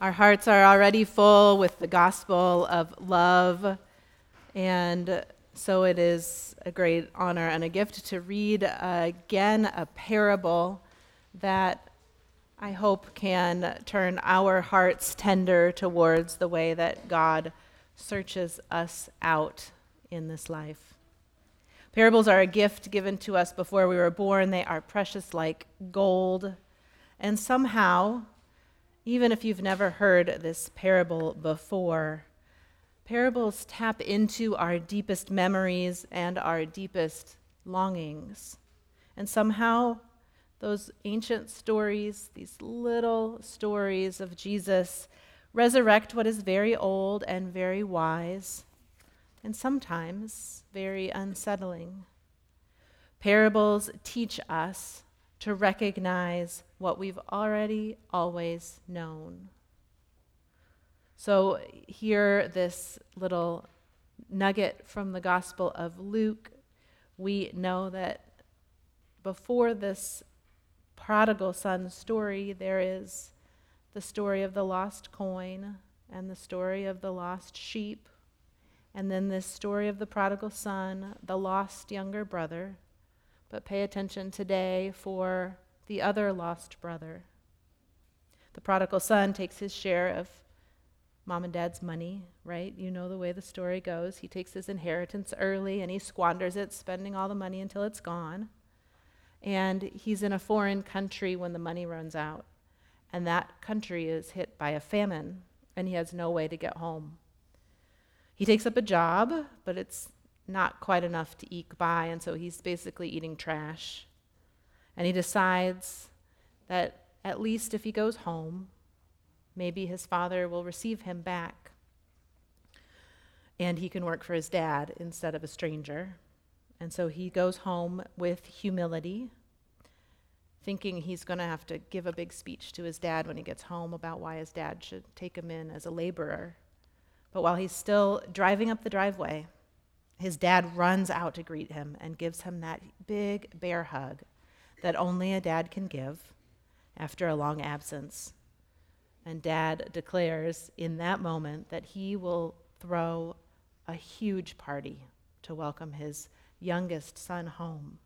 Our hearts are already full with the gospel of love, and so it is a great honor and a gift to read again a parable that I hope can turn our hearts tender towards the way that God searches us out in this life. Parables are a gift given to us before we were born. They are precious like gold. And somehow, even if you've never heard this parable before, parables tap into our deepest memories and our deepest longings. And somehow, those ancient stories, these little stories of Jesus, resurrect what is very old and very wise, and sometimes very unsettling. Parables teach us to recognize what we've already always known. So, here, this little nugget from the Gospel of Luke. We know that before this prodigal son story, there is the story of the lost coin and the story of the lost sheep, and then this story of the prodigal son, the lost younger brother. But pay attention today for the other lost brother. The prodigal son takes his share of mom and dad's money, right? You know the way the story goes. He takes his inheritance early and he squanders it, spending all the money until it's gone. And he's in a foreign country when the money runs out. And that country is hit by a famine, and he has no way to get home. He takes up a job, but it's not quite enough to eke by, and so he's basically eating trash. And he decides that at least if he goes home, maybe his father will receive him back. And he can work for his dad instead of a stranger. And so he goes home with humility, thinking he's going to have to give a big speech to his dad when he gets home about why his dad should take him in as a laborer. But while he's still driving up the driveway, his dad runs out to greet him and gives him that big bear hug that only a dad can give after a long absence. And dad declares in that moment that he will throw a huge party to welcome his youngest son home.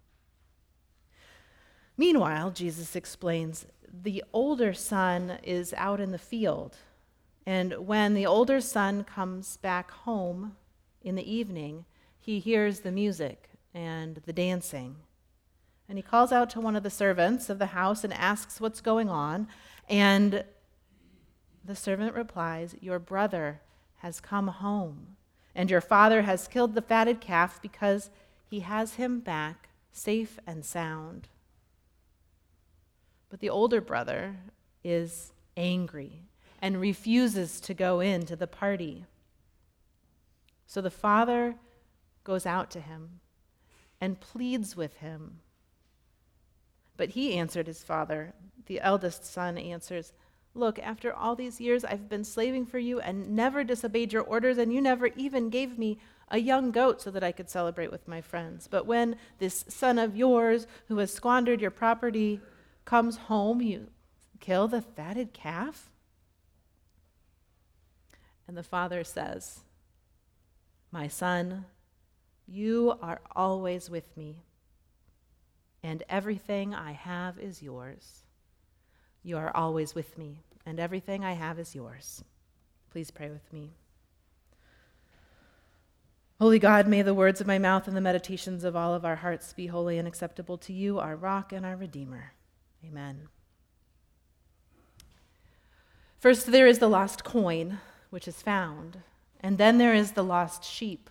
Meanwhile, Jesus explains the older son is out in the field. And when the older son comes back home in the evening, he hears the music and the dancing. And he calls out to one of the servants of the house and asks what's going on. And the servant replies, Your brother has come home, and your father has killed the fatted calf because he has him back safe and sound. But the older brother is angry and refuses to go into the party. So the father goes out to him and pleads with him. But he answered his father. The eldest son answers, Look, after all these years, I've been slaving for you and never disobeyed your orders, and you never even gave me a young goat so that I could celebrate with my friends. But when this son of yours, who has squandered your property, comes home, you kill the fatted calf? And the father says, My son, you are always with me, and everything I have is yours. You are always with me, and everything I have is yours. Please pray with me. Holy God, may the words of my mouth and the meditations of all of our hearts be holy and acceptable to you, our rock and our redeemer. Amen. First, there is the lost coin, which is found, and then there is the lost sheep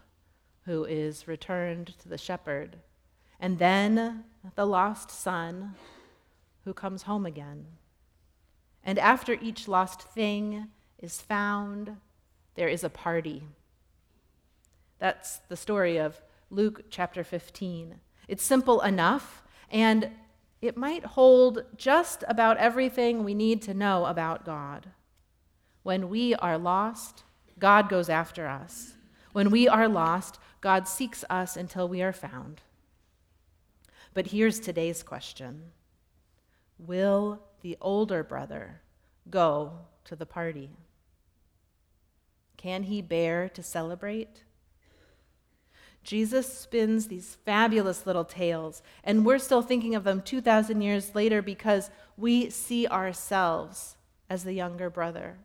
who is returned to the shepherd, and then the lost son who comes home again. And after each lost thing is found, there is a party. That's the story of Luke chapter 15. It's simple enough, and it might hold just about everything we need to know about God. When we are lost, God goes after us. When we are lost, God seeks us until we are found. But here's today's question Will the older brother go to the party? Can he bear to celebrate? Jesus spins these fabulous little tales, and we're still thinking of them 2,000 years later because we see ourselves as the younger brother.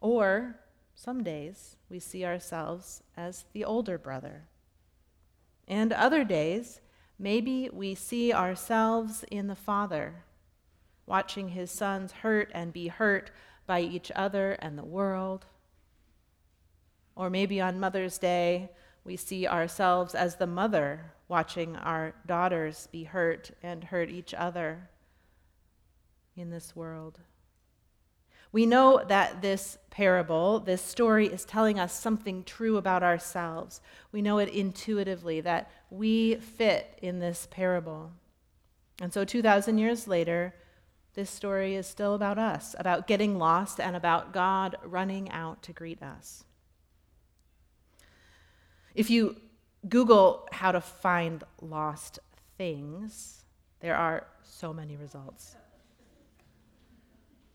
Or some days we see ourselves as the older brother. And other days, maybe we see ourselves in the Father, watching his sons hurt and be hurt by each other and the world. Or maybe on Mother's Day, we see ourselves as the mother watching our daughters be hurt and hurt each other in this world. We know that this parable, this story, is telling us something true about ourselves. We know it intuitively that we fit in this parable. And so, 2,000 years later, this story is still about us, about getting lost, and about God running out to greet us. If you Google how to find lost things, there are so many results.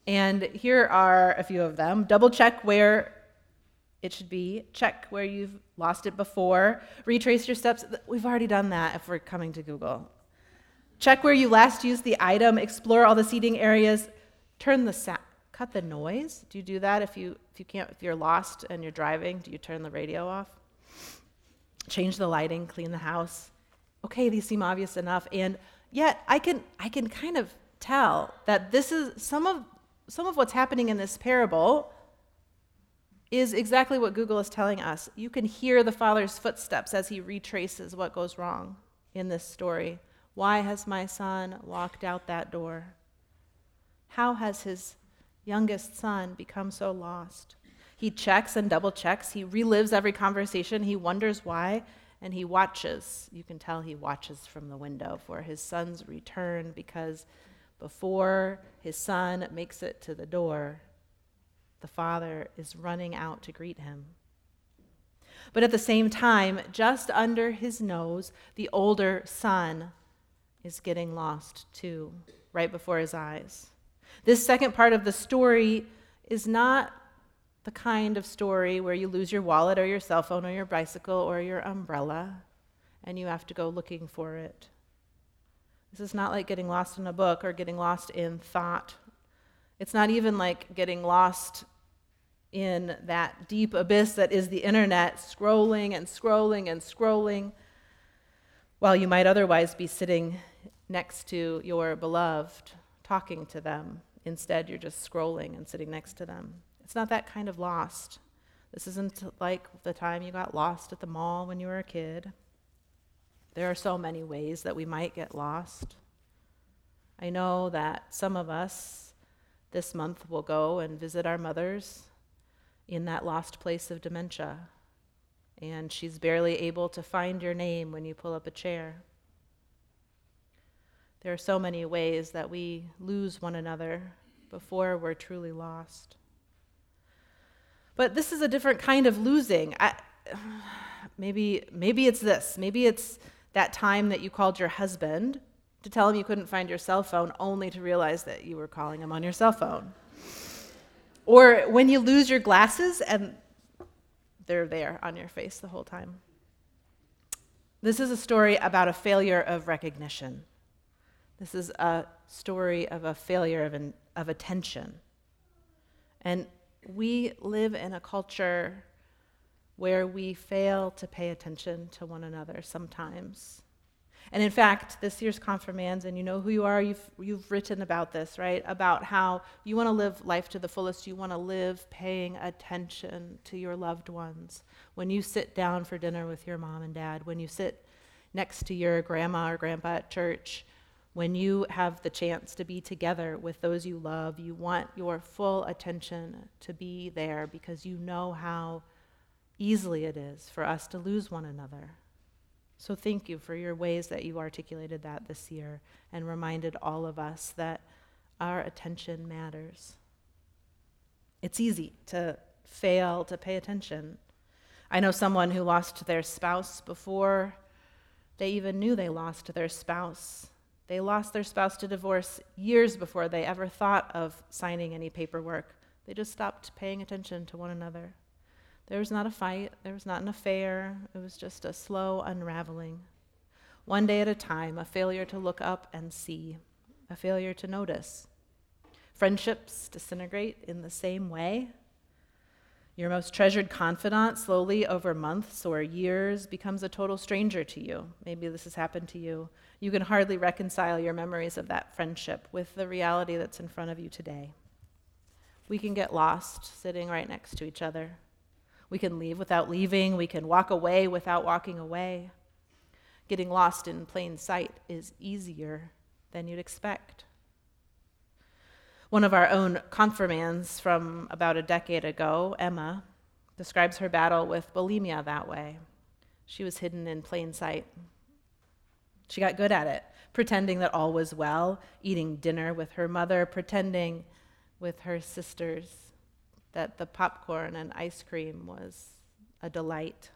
And here are a few of them. Double check where it should be, check where you've lost it before, retrace your steps. We've already done that if we're coming to Google. Check where you last used the item, explore all the seating areas, turn the sound, cut the noise. Do you do that if you if you can't if you're lost and you're driving, do you turn the radio off? Change the lighting, clean the house. Okay, these seem obvious enough and yet I can I can kind of tell that this is some of some of what's happening in this parable is exactly what Google is telling us. You can hear the father's footsteps as he retraces what goes wrong in this story. Why has my son walked out that door? How has his youngest son become so lost? He checks and double checks. He relives every conversation. He wonders why, and he watches. You can tell he watches from the window for his son's return because before his son makes it to the door, the father is running out to greet him. But at the same time, just under his nose, the older son is getting lost too, right before his eyes. This second part of the story is not the kind of story where you lose your wallet or your cell phone or your bicycle or your umbrella and you have to go looking for it. This is not like getting lost in a book or getting lost in thought. It's not even like getting lost in that deep abyss that is the internet, scrolling and scrolling and scrolling, while you might otherwise be sitting next to your beloved, talking to them. Instead, you're just scrolling and sitting next to them. It's not that kind of lost. This isn't like the time you got lost at the mall when you were a kid. There are so many ways that we might get lost. I know that some of us this month will go and visit our mothers in that lost place of dementia, and she's barely able to find your name when you pull up a chair. There are so many ways that we lose one another before we're truly lost. But this is a different kind of losing. I, maybe, maybe it's this. Maybe it's that time that you called your husband to tell him you couldn't find your cell phone only to realize that you were calling him on your cell phone. Or when you lose your glasses and they're there on your face the whole time. This is a story about a failure of recognition. This is a story of a failure of, an, of attention. And we live in a culture where we fail to pay attention to one another sometimes. And in fact, this year's confirmands, and you know who you are, you've, you've written about this, right? About how you want to live life to the fullest. You want to live paying attention to your loved ones. When you sit down for dinner with your mom and dad, when you sit next to your grandma or grandpa at church, when you have the chance to be together with those you love, you want your full attention to be there because you know how easily it is for us to lose one another. So thank you for your ways that you articulated that this year and reminded all of us that our attention matters. It's easy to fail to pay attention. I know someone who lost their spouse before they even knew they lost their spouse. They lost their spouse to divorce years before they ever thought of signing any paperwork They just stopped paying attention to one another. There was not a fight, there was not an affair, it was just a slow unraveling. One day at a time, a failure to look up and see, a failure to notice. Friendships disintegrate in the same way. Your most treasured confidant, slowly over months or years, becomes a total stranger to you. Maybe this has happened to you. You can hardly reconcile your memories of that friendship with the reality that's in front of you today. We can get lost sitting right next to each other. We can leave without leaving. We can walk away without walking away. Getting lost in plain sight is easier than you'd expect. One of our own confirmands from about a decade ago, Emma, describes her battle with bulimia that way. She was hidden in plain sight. She got good at it, pretending that all was well, eating dinner with her mother, pretending with her sisters that the popcorn and ice cream was a delight.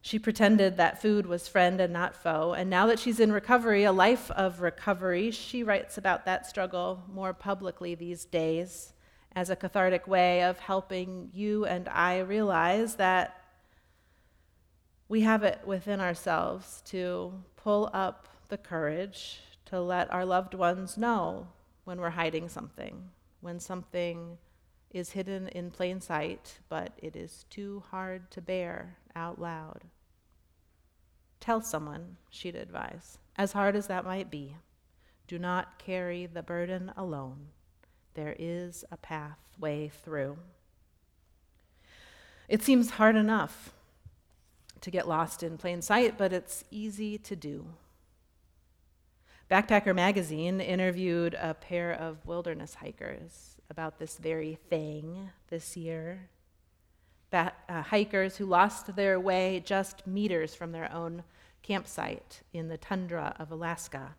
She pretended that food was friend and not foe, and now that she's in recovery, a life of recovery, she writes about that struggle more publicly these days as a cathartic way of helping you and I realize that we have it within ourselves to pull up the courage to let our loved ones know when we're hiding something, when something is hidden in plain sight, but it is too hard to bear out loud. Tell someone, she'd advise, as hard as that might be. Do not carry the burden alone. There is a pathway through. It seems hard enough to get lost in plain sight, but it's easy to do. Backpacker Magazine interviewed a pair of wilderness hikers about this very thing this year. Uh, hikers who lost their way just meters from their own campsite in the tundra of Alaska.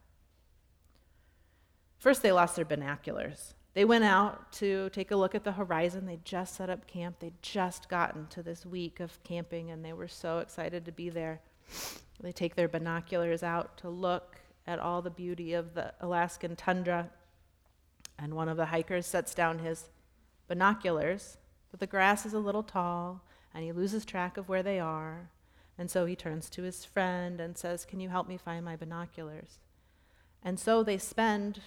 First, they lost their binoculars. They went out to take a look at the horizon. They just set up camp. They'd just gotten to this week of camping, and they were so excited to be there. They take their binoculars out to look at all the beauty of the Alaskan tundra. And one of the hikers sets down his binoculars, but the grass is a little tall, and he loses track of where they are. And so he turns to his friend and says, Can you help me find my binoculars? And so they spend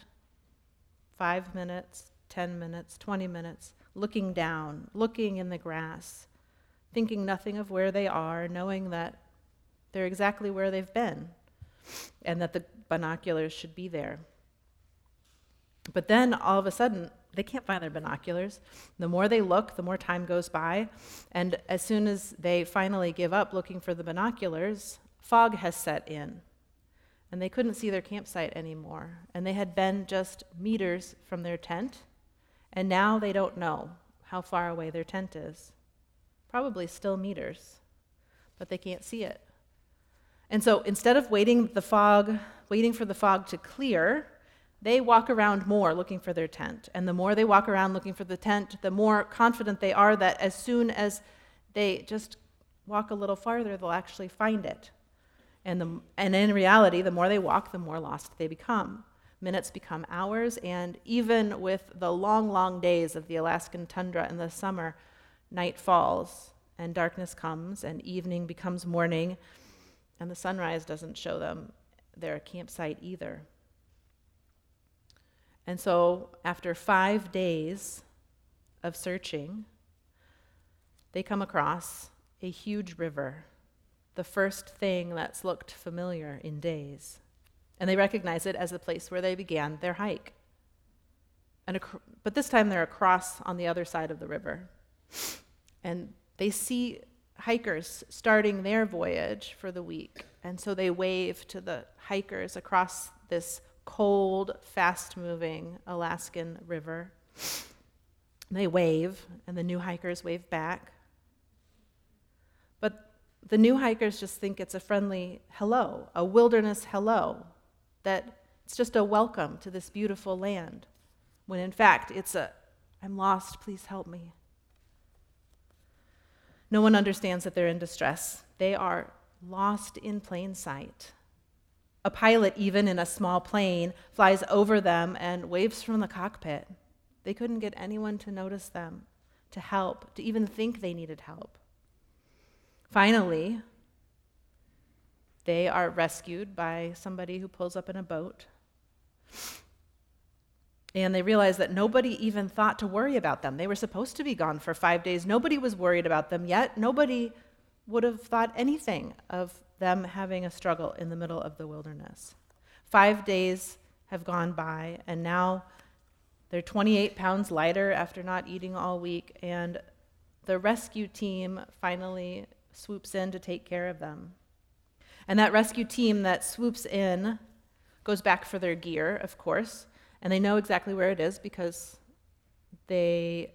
five minutes, 10 minutes, 20 minutes looking down, looking in the grass, thinking nothing of where they are, knowing that they're exactly where they've been and that the binoculars should be there. But then all of a sudden, they can't find their binoculars. The more they look, the more time goes by. And as soon as they finally give up looking for the binoculars, fog has set in. And they couldn't see their campsite anymore. And they had been just meters from their tent. And now they don't know how far away their tent is. Probably still meters, but they can't see it. And so instead of waiting the fog, waiting for the fog to clear, they walk around more looking for their tent. And the more they walk around looking for the tent, the more confident they are that as soon as they just walk a little farther, they'll actually find it. And, the, and in reality, the more they walk, the more lost they become. Minutes become hours, and even with the long, long days of the Alaskan tundra in the summer, night falls and darkness comes, and evening becomes morning, and the sunrise doesn't show them their campsite either. And so, after five days of searching, they come across a huge river, the first thing that's looked familiar in days. And they recognize it as the place where they began their hike. And ac- but this time they're across on the other side of the river. And they see hikers starting their voyage for the week. And so they wave to the hikers across this cold, fast moving Alaskan river. They wave, and the new hikers wave back. But the new hikers just think it's a friendly hello, a wilderness hello, that it's just a welcome to this beautiful land, when in fact it's a, I'm lost, please help me. No one understands that they're in distress. They are lost in plain sight. A pilot, even in a small plane, flies over them and waves from the cockpit. They couldn't get anyone to notice them, to help, to even think they needed help. Finally, they are rescued by somebody who pulls up in a boat. And they realize that nobody even thought to worry about them. They were supposed to be gone for five days. Nobody was worried about them yet. Nobody would have thought anything of them having a struggle in the middle of the wilderness. Five days have gone by, and now they're 28 pounds lighter after not eating all week, and the rescue team finally swoops in to take care of them. And that rescue team that swoops in goes back for their gear, of course, and they know exactly where it is because they,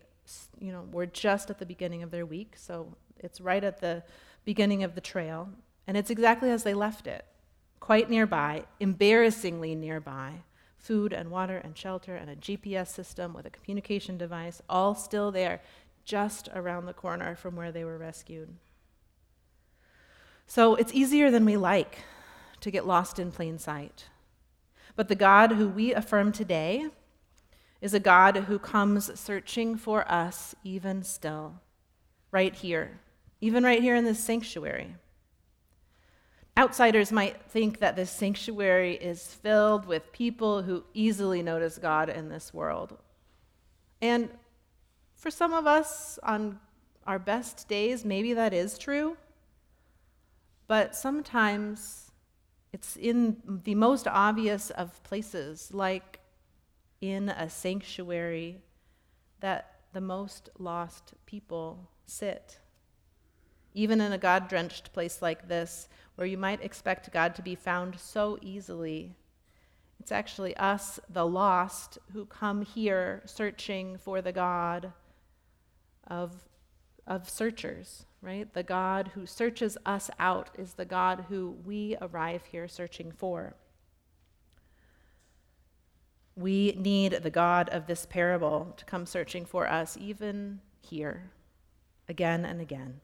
you know, were just at the beginning of their week, so it's right at the beginning of the trail, and it's exactly as they left it, quite nearby, embarrassingly nearby. Food and water and shelter and a GPS system with a communication device, all still there, just around the corner from where they were rescued. So it's easier than we like to get lost in plain sight. But the God who we affirm today is a God who comes searching for us even still, right here, even right here in this sanctuary. Outsiders might think that this sanctuary is filled with people who easily notice God in this world. And for some of us, on our best days, maybe that is true. But sometimes it's in the most obvious of places, like in a sanctuary, that the most lost people sit. Even in a God drenched place like this, where you might expect God to be found so easily, it's actually us, the lost, who come here searching for the God of, of searchers right? The God who searches us out is the God who we arrive here searching for. We need the God of this parable to come searching for us, even here, again and again.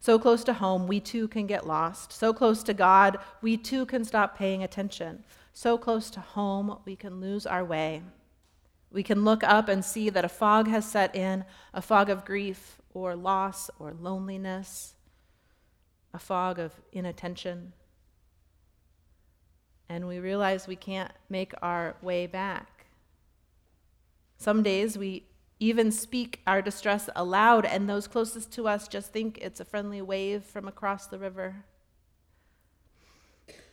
So close to home, we too can get lost. So close to God, we too can stop paying attention. So close to home, we can lose our way. We can look up and see that a fog has set in, a fog of grief, or loss or loneliness, a fog of inattention. And we realize we can't make our way back. Some days we even speak our distress aloud, and those closest to us just think it's a friendly wave from across the river.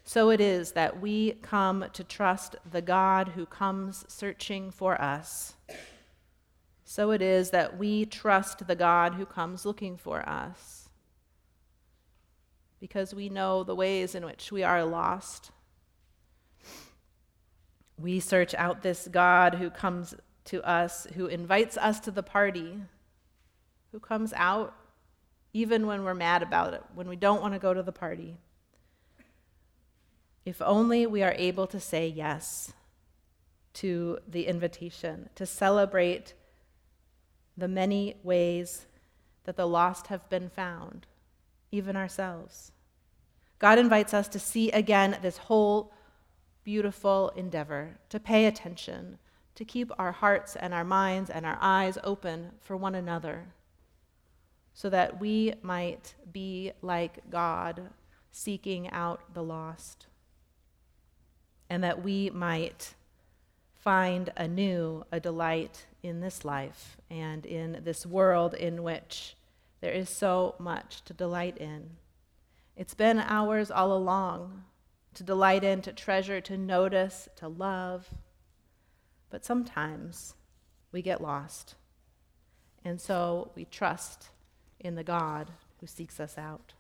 So it is that we come to trust the God who comes searching for us so it is that we trust the God who comes looking for us because we know the ways in which we are lost. We search out this God who comes to us, who invites us to the party, who comes out even when we're mad about it, when we don't want to go to the party. If only we are able to say yes to the invitation, to celebrate the many ways that the lost have been found, even ourselves. God invites us to see again this whole beautiful endeavor, to pay attention, to keep our hearts and our minds and our eyes open for one another, so that we might be like God, seeking out the lost, and that we might find anew a delight in this life and in this world in which there is so much to delight in. It's been ours all along to delight in, to treasure, to notice, to love. But sometimes we get lost. And so we trust in the God who seeks us out.